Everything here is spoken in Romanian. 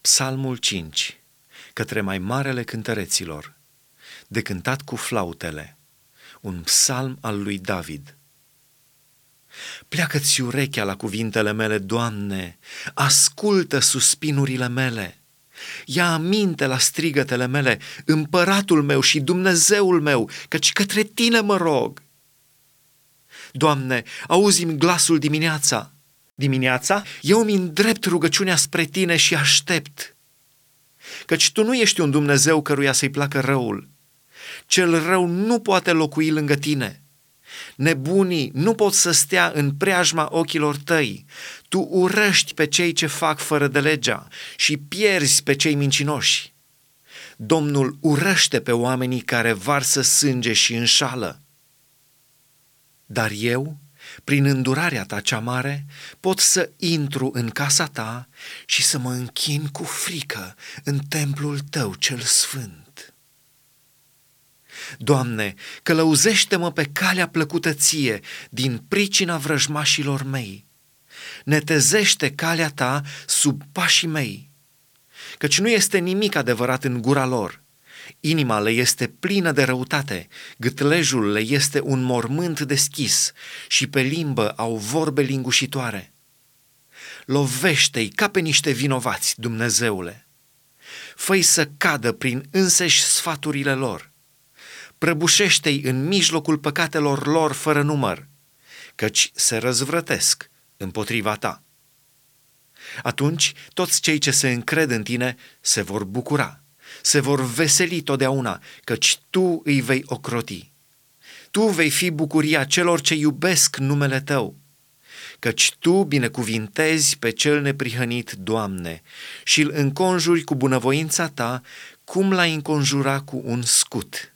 Psalmul 5, către mai marele cântăreților, de cântat cu flautele, un psalm al lui David. Pleacă-ți urechea la cuvintele mele, Doamne, ascultă suspinurile mele. Ia aminte la strigătele mele, împăratul meu și Dumnezeul meu, căci către tine mă rog. Doamne, auzi-mi glasul dimineața. Dimineața eu îmi îndrept rugăciunea spre tine și aștept. Căci tu nu ești un Dumnezeu căruia să-i placă răul. Cel rău nu poate locui lângă tine. Nebunii nu pot să stea în preajma ochilor tăi. Tu urăști pe cei ce fac fără de legea și pierzi pe cei mincinoși. Domnul urăște pe oamenii care varsă sânge și înșală. Dar eu, prin îndurarea ta cea mare, pot să intru în casa ta și să mă închin cu frică în templul tău cel sfânt. Doamne, călăuzește-mă pe calea plăcută ție din pricina vrăjmașilor mei. Netezește calea ta sub pașii mei, căci nu este nimic adevărat în gura lor. Inima le este plină de răutate, gâtlejul le este un mormânt deschis și pe limbă au vorbe lingușitoare. Lovește-i ca pe niște vinovați, Dumnezeule. Făi să cadă prin înseși sfaturile lor. Prăbușește-i în mijlocul păcatelor lor fără număr, căci se răzvrătesc împotriva ta. Atunci toți cei ce se încred în tine se vor bucura se vor veseli totdeauna, căci tu îi vei ocroti. Tu vei fi bucuria celor ce iubesc numele tău, căci tu binecuvintezi pe cel neprihănit, Doamne, și îl înconjuri cu bunăvoința ta, cum l-ai înconjura cu un scut.